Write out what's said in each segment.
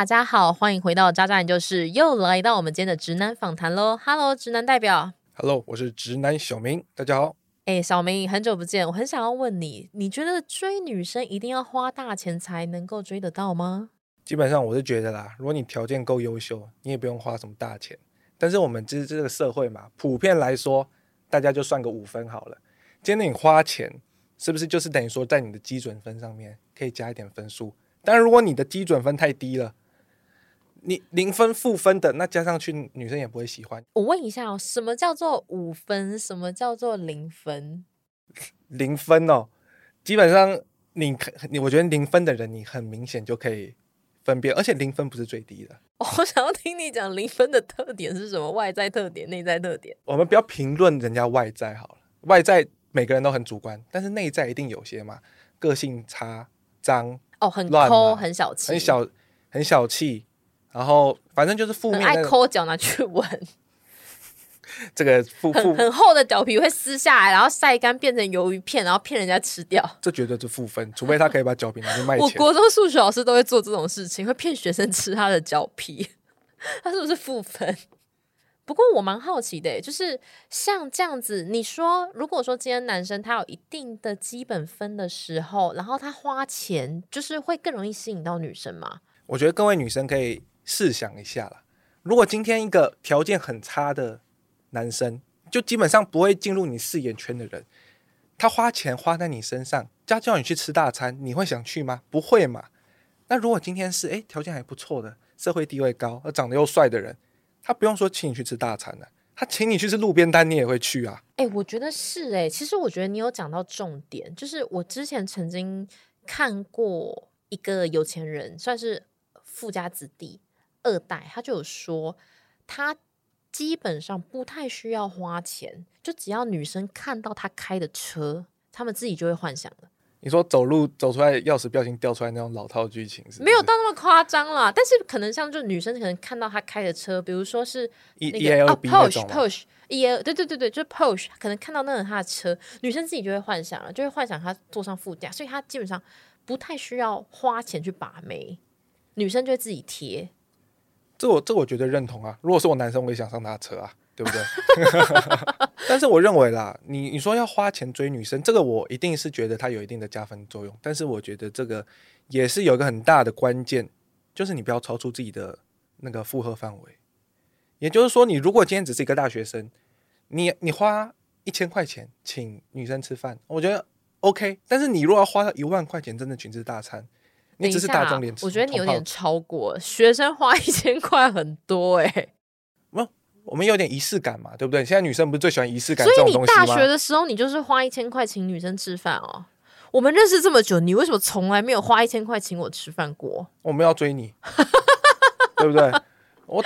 大家好，欢迎回到渣渣研究室，又来到我们今天的直男访谈喽。Hello，直男代表。Hello，我是直男小明，大家好。哎，小明，很久不见，我很想要问你，你觉得追女生一定要花大钱才能够追得到吗？基本上我是觉得啦，如果你条件够优秀，你也不用花什么大钱。但是我们这这个社会嘛，普遍来说，大家就算个五分好了。今天你花钱，是不是就是等于说在你的基准分上面可以加一点分数？但如果你的基准分太低了，你零分、负分的，那加上去女生也不会喜欢。我问一下哦，什么叫做五分？什么叫做零分？零分哦，基本上你可你，我觉得零分的人，你很明显就可以分辨，而且零分不是最低的。我想要听你讲零分的特点是什么？外在特点、内在特点。我们不要评论人家外在好了，外在每个人都很主观，但是内在一定有些嘛，个性差、脏、哦，很乱抠，很小气，很小、很小气，然后反正就是负面的抠脚拿去闻，这个负很负，很厚的脚皮会撕下来，然后晒干变成鱿鱼片，然后骗人家吃掉。这绝对是负分，除非他可以把脚皮拿去卖钱。我国中数学老师都会做这种事情，会骗学生吃他的脚皮，他是不是负分？不过我蛮好奇的耶，就是像这样子，你说如果说今天男生他有一定的基本分的时候，然后他花钱，就是会更容易吸引到女生吗？我觉得各位女生可以试想一下啦，如果今天一个条件很差的男生，就基本上不会进入你视野圈的人，他花钱花在你身上，家叫你去吃大餐，你会想去吗？不会嘛。那如果今天是诶条件还不错的，社会地位高，而长得又帅的人，他不用说请你去吃大餐了，他请你去吃路边摊，你也会去啊。哎、我觉得是哎、其实我觉得你有讲到重点，就是我之前曾经看过一个有钱人，算是富家子弟二代，他就有说他基本上不太需要花钱，就只要女生看到他开的车，他们自己就会幻想了，你说走路走出来钥匙不小心掉出来那种老套剧情是是没有到那么夸张啦。但是可能像就女生可能看到他开的车，比如说是 E 那 E 个 L 哦 B 那 Porsche Porsche E L 对对对对，就是 Porsche，可能看到那种他的车，女生自己就会幻想了，就会幻想他坐上副驾，所以他基本上不太需要花钱去把妹，女生就会自己贴。这我这我绝对认同啊！如果是我男生，我也想上他的车啊，对不对？但是我认为啦，你你说要花钱追女生，这个我一定是觉得它有一定的加分作用。但是我觉得这个也是有一个很大的关键，就是你不要超出自己的那个负荷范围。也就是说，你如果今天只是一个大学生，你你花一千块钱请女生吃饭，我觉得 OK。但是你如果要花一万块钱，真的请吃大餐，你只是大众脸，我觉得你有点超过，学生花一千块很多哎、我们有点仪式感嘛，对不对？现在女生不是最喜欢仪式感所这以你大种东西吗？学的时候，你就是花一千块请女生吃饭哦。我们认识这么久，你为什么从来没有花一千块请我吃饭过？我们要追你，对不对？我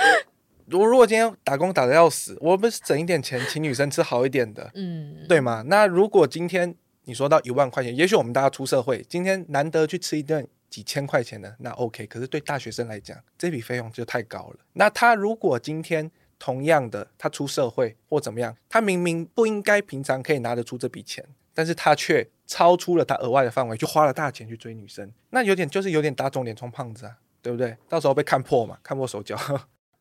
我如果今天打工打的要死，我不是整一点钱请女生吃好一点的，嗯，对吗？那如果今天你说到一万块钱，也许我们大家出社会，今天难得去吃一顿几千块钱的，那 OK。可是对大学生来讲，这笔费用就太高了。那他如果今天同样的，他出社会或怎么样，他明明不应该平常可以拿得出这笔钱，但是他却超出了他额外的范围，就花了大钱去追女生，那有点就是有点打肿脸充胖子啊，对不对？到时候被看破嘛，看破手脚。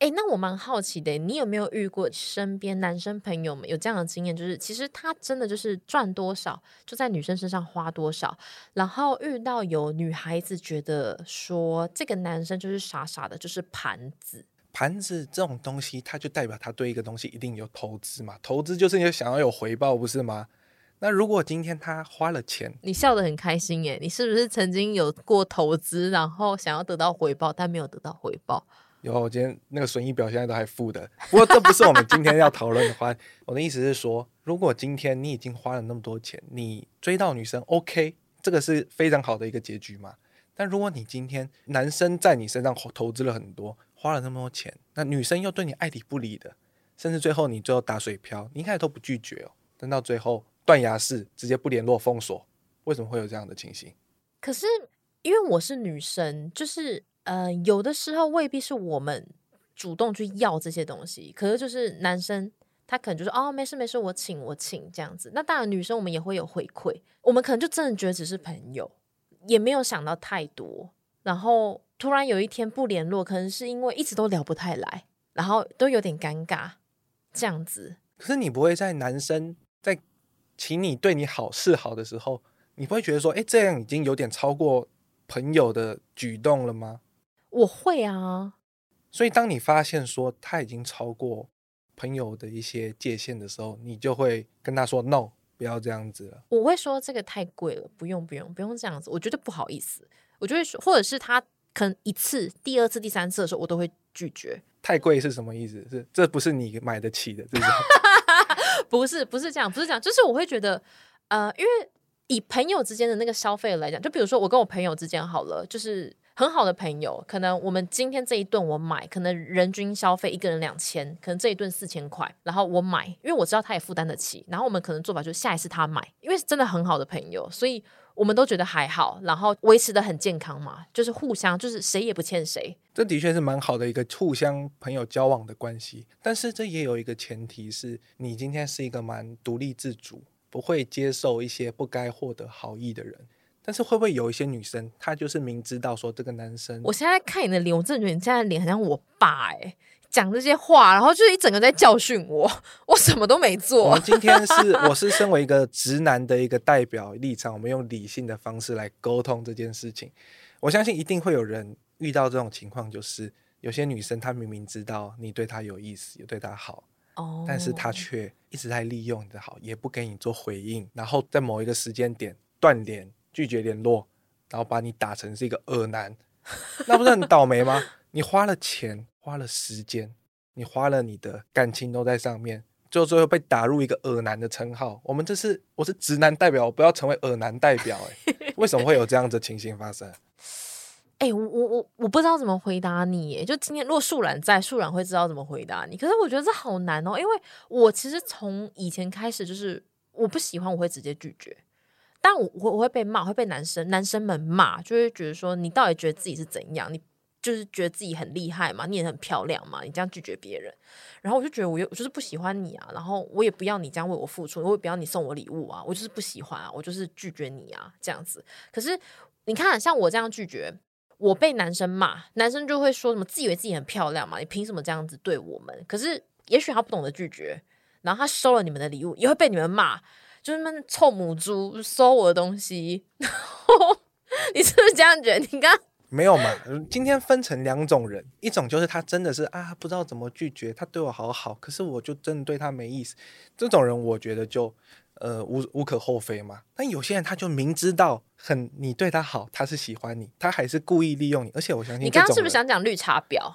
哎、那我蛮好奇的，你有没有遇过身边男生朋友们有这样的经验？就是其实他真的就是赚多少就在女生身上花多少，然后遇到有女孩子觉得说这个男生就是傻傻的，就是盘子。盘子这种东西，它就代表他对一个东西一定有投资嘛，投资就是你想要有回报，不是吗？那如果今天他花了钱，你笑得很开心耶，你是不是曾经有过投资，然后想要得到回报，但没有得到回报？有我今天那个损益表现在都还负的，不过这不是我们今天要讨论的话。我的意思是说，如果今天你已经花了那么多钱，你追到女生，OK，这个是非常好的一个结局嘛。但如果你今天男生在你身上投资了很多，花了那么多钱，那女生又对你爱理不理的，甚至最后你最后打水漂，你一开始都不拒绝哦，但到最后断崖式直接不联络封锁，为什么会有这样的情形？可是因为我是女生，就是呃，有的时候未必是我们主动去要这些东西，可是就是男生他可能就说哦，没事没事，我请我请这样子。那当然，女生我们也会有回馈，我们可能就真的觉得只是朋友，也没有想到太多，然后突然有一天不联络，可能是因为一直都聊不太来，然后都有点尴尬，这样子。可是你不会在男生在请你对你好示好的时候，你不会觉得说，哎，这样已经有点超过朋友的举动了吗？我会啊。所以当你发现说他已经超过朋友的一些界限的时候，你就会跟他说 “no”，不要这样子了。我会说这个太贵了，不用不用不用这样子，我觉得不好意思。我就会说，或者是他可能一次、第二次、第三次的时候，我都会拒绝。太贵是什么意思？是这不是你买得起的？这种 不是不是这样，不是这样，就是我会觉得，呃，因为以朋友之间的那个消费来讲，就比如说我跟我朋友之间好了，就是很好的朋友，可能我们今天这一顿我买，可能人均消费一个人两千，可能这一顿四千块，然后我买，因为我知道他也负担得起，然后我们可能做法就是下一次他买，因为是真的很好的朋友，所以。我们都觉得还好，然后维持的很健康嘛，就是互相，就是谁也不欠谁。这的确是蛮好的一个互相朋友交往的关系，但是这也有一个前提是你今天是一个蛮独立自主，不会接受一些不该获得好意的人。但是会不会有一些女生，她就是明知道说这个男生，我现在看你的脸，我真的觉得你现在脸很像我爸哎。讲这些话，然后就是一整个在教训我，我什么都没做。我们 今天是我是身为一个直男的一个代表立场，我们用理性的方式来沟通这件事情。我相信一定会有人遇到这种情况，就是有些女生她明明知道你对她有意思，有对她好，哦，但是她却一直在利用你的好，也不给你做回应，然后在某一个时间点断联、拒绝联络，然后把你打成是一个恶男，那不是很倒霉吗？你花了钱。花了时间，你花了你的感情都在上面，就最后被打入一个耳男的称号。我们这是我是直男代表，我不要成为耳男代表。哎，为什么会有这样的情形发生？哎，我我我我不知道怎么回答你。哎，就今天如果树懒在，树懒会知道怎么回答你。可是我觉得这好难哦，因为我其实从以前开始就是我不喜欢，我会直接拒绝。但我我会被骂，会被男生男生们骂，就会觉得说你到底觉得自己是怎样？你。就是觉得自己很厉害嘛，你也很漂亮嘛，你这样拒绝别人，然后我就觉得我又我就是不喜欢你啊，然后我也不要你这样为我付出，我也不要你送我礼物啊，我就是不喜欢啊，我就是拒绝你啊，这样子。可是你看，像我这样拒绝，我被男生骂，男生就会说什么自以为自己很漂亮嘛，你凭什么这样子对我们？可是也许他不懂得拒绝，然后他收了你们的礼物，也会被你们骂，就是那臭母猪收我的东西，你是不是这样觉得？你刚。没有嘛？今天分成两种人，一种就是他真的是啊，不知道怎么拒绝，他对我好好，可是我就真的对他没意思。这种人我觉得就呃无无可厚非嘛。但有些人他就明知道很你对他好，他是喜欢你，他还是故意利用你。而且我相信你刚刚是不是想讲绿茶婊？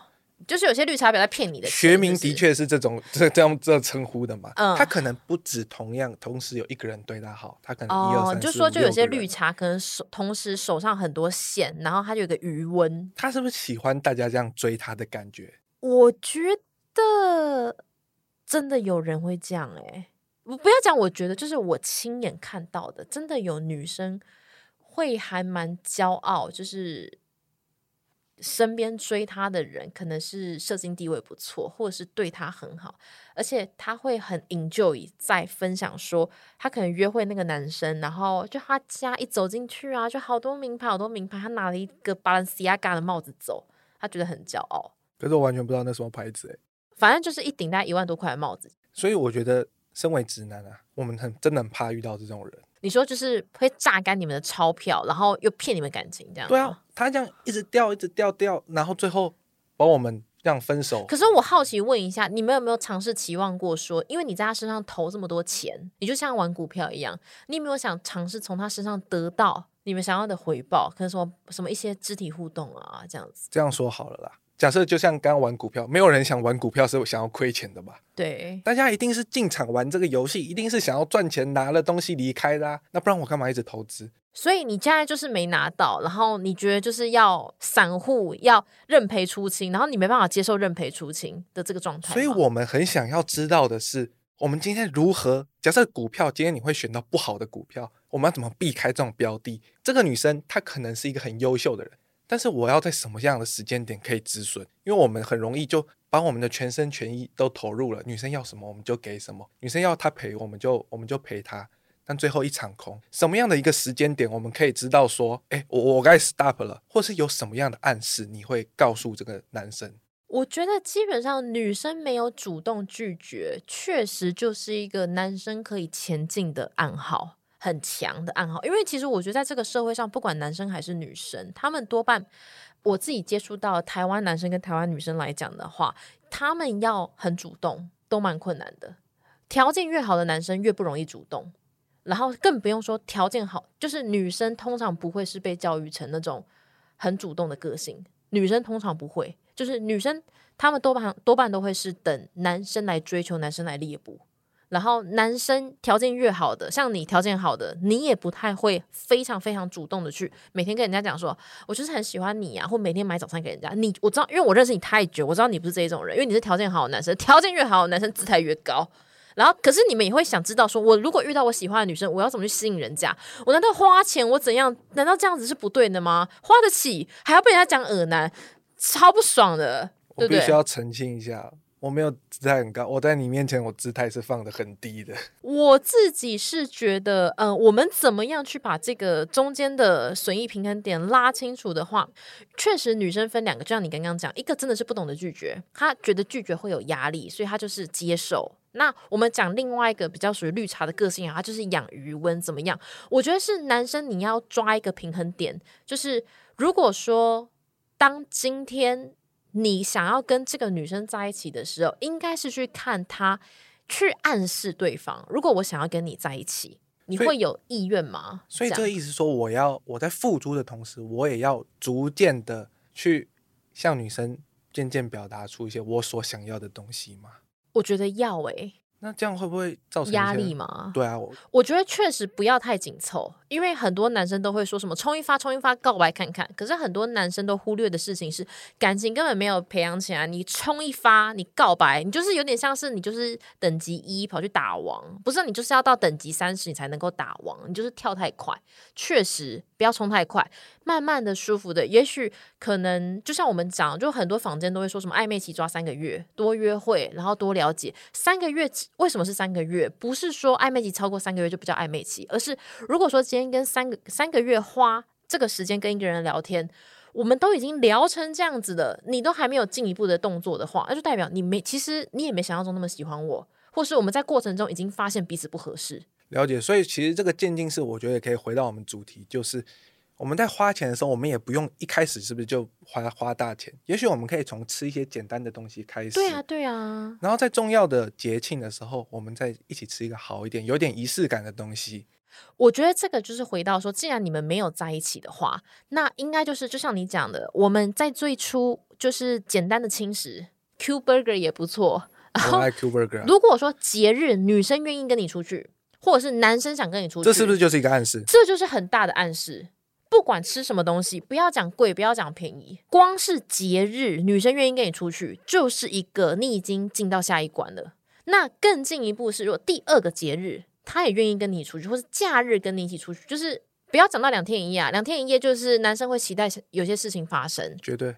就是有些绿茶婊在骗你的，学名的确是这种 这这样这称呼的嘛。嗯，他可能不止同样同时有一个人对他好，他可能哦，就说就有些绿茶可能手同时手上很多线，然后他就有个余温。他是不是喜欢大家这样追他的感觉？我觉得真的有人会这样哎，不不要讲，我觉得就是我亲眼看到的，真的有女生会还蛮骄傲，就是。身边追他的人可能是社经地位不错，或者是对他很好，而且他会很 enjoy 在分享说他可能约会那个男生，然后就他家一走进去啊，就好多名牌，好多名牌，他拿了一个 Balenciaga 的帽子走，他觉得很骄傲。可是我完全不知道那什么牌子哎，反正就是一顶大概一万多块的帽子。所以我觉得身为直男啊，我们很真的很怕遇到这种人。你说就是会榨干你们的钞票，然后又骗你们感情，这样对啊？他这样一直掉，一直掉掉，然后最后把我们这样分手。可是我好奇问一下，你们有没有尝试期望过说，因为你在他身上投这么多钱，你就像玩股票一样，你有没有想尝试从他身上得到你们想要的回报？可能说什么一些肢体互动啊，这样子。这样说好了啦。假设就像刚刚玩股票，没有人想玩股票是想要亏钱的吧？对，大家一定是进场玩这个游戏，一定是想要赚钱，拿了东西离开的。那不然我干嘛一直投资？所以你现在就是没拿到，然后你觉得就是要散户要认赔出清，然后你没办法接受认赔出清的这个状态。所以我们很想要知道的是，我们今天如何？假设股票今天你会选到不好的股票，我们要怎么避开这种标的？这个女生她可能是一个很优秀的人。但是我要在什么样的时间点可以止损？因为我们很容易就把我们的全身全意都投入了。女生要什么我们就给什么，女生要她陪我们就我们就陪她。但最后一场空。什么样的一个时间点，我们可以知道说，哎，我我该 stop 了，或是有什么样的暗示，你会告诉这个男生？我觉得基本上女生没有主动拒绝，确实就是一个男生可以前进的暗号，很强的暗号。因为其实我觉得在这个社会上，不管男生还是女生，他们多半我自己接触到台湾男生跟台湾女生来讲的话，他们要很主动都蛮困难的。条件越好的男生越不容易主动，然后更不用说条件好，就是女生通常不会是被教育成那种很主动的个性，女生通常不会。就是女生，他们多半多半都会是等男生来追求，男生来猎捕。然后男生条件越好的，像你条件好的，你也不太会非常非常主动的去每天跟人家讲说，我就是很喜欢你啊，或每天买早餐给人家。你我知道，因为我认识你太久，我知道你不是这种人，因为你是条件好的男生，条件越好的男生姿态越高。然后，可是你们也会想知道，说我如果遇到我喜欢的女生，我要怎么去吸引人家？我难道花钱？我怎样？难道这样子是不对的吗？花得起，还要被人家讲耳男？超不爽的，我必须要澄清一下，我没有姿态很高，我在你面前我姿态是放的很低的。我自己是觉得，嗯，我们怎么样去把这个中间的损益平衡点拉清楚的话，确实女生分两个，就像你刚刚讲，一个真的是不懂得拒绝，她觉得拒绝会有压力，所以她就是接受。那我们讲另外一个比较属于绿茶的个性啊，她就是养鱼温怎么样？我觉得是男生你要抓一个平衡点，就是如果说。当今天你想要跟这个女生在一起的时候，应该是去看她，去暗示对方。如果我想要跟你在一起，你会有意愿吗？所以这个意思说，我要我在付出的同时，我也要逐渐的去向女生渐渐表达出一些我所想要的东西吗？我觉得要诶。那这样会不会造成压力吗？对啊，我觉得确实不要太紧凑，因为很多男生都会说什么冲一发冲一发告白看看，可是很多男生都忽略的事情是感情根本没有培养起来。你冲一发，你告白，你就是有点像是你就是等级一跑去打王，不是你就是要到等级三十你才能够打王，你就是跳太快。确实不要冲太快，慢慢的舒服的，也许可能就像我们讲，就很多坊间都会说什么暧昧期抓三个月，多约会，然后多了解三个月。为什么是三个月？不是说暧昧期超过三个月就不叫暧昧期，而是如果说今天跟三个三个月花这个时间跟一个人聊天，我们都已经聊成这样子的，你都还没有进一步的动作的话，那就代表你没，其实你也没想象中那么喜欢我，或是我们在过程中已经发现彼此不合适。了解，所以其实这个渐进式，我觉得也可以回到我们主题，就是。我们在花钱的时候，我们也不用一开始是不是就花花大钱？也许我们可以从吃一些简单的东西开始。对啊，对啊。然后在重要的节庆的时候，我们再一起吃一个好一点、有点仪式感的东西。我觉得这个就是回到说，既然你们没有在一起的话，那应该就是就像你讲的，我们在最初就是简单的轻食，Q Burger 也不错。我爱 Q Burger。如果说节日女生愿意跟你出去，或者是男生想跟你出去，这是不是就是一个暗示？这就是很大的暗示。不管吃什么东西，不要讲贵，不要讲便宜，光是节日，女生愿意跟你出去，就是一个你已经进到下一关了。那更进一步是，如果第二个节日，她也愿意跟你出去，或是假日跟你一起出去，就是不要讲到两天一夜啊，两天一夜就是男生会期待有些事情发生，绝对。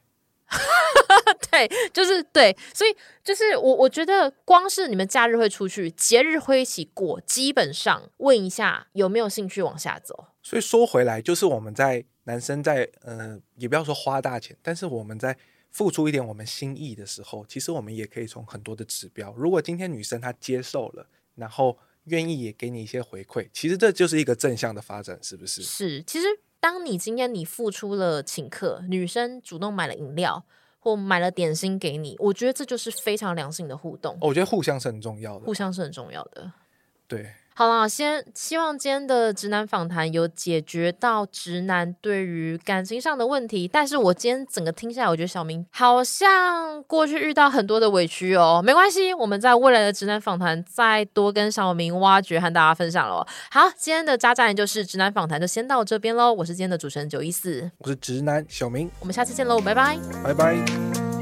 对，就是对，所以就是我我觉得，光是你们假日会出去，节日会一起过，基本上问一下有没有兴趣往下走。所以说回来，就是我们在男生在呃，也不要说花大钱，但是我们在付出一点我们心意的时候，其实我们也可以从很多的指标。如果今天女生她接受了，然后愿意也给你一些回馈，其实这就是一个正向的发展，是不是？是，其实当你今天你付出了请客，女生主动买了饮料或买了点心给你，我觉得这就是非常良性的互动。我觉得互相是很重要的，互相是很重要的。对。好了，先希望今天的直男访谈有解决到直男对于感情上的问题。但是我今天整个听下来，我觉得小明好像过去遇到很多的委屈哦。没关系，我们在未来的直男访谈再多跟小明挖掘和大家分享喽。好，今天的渣渣就是直男访谈就先到这边喽。我是今天的主持人九一四，我是直男小明，我们下次见喽，拜拜，拜拜。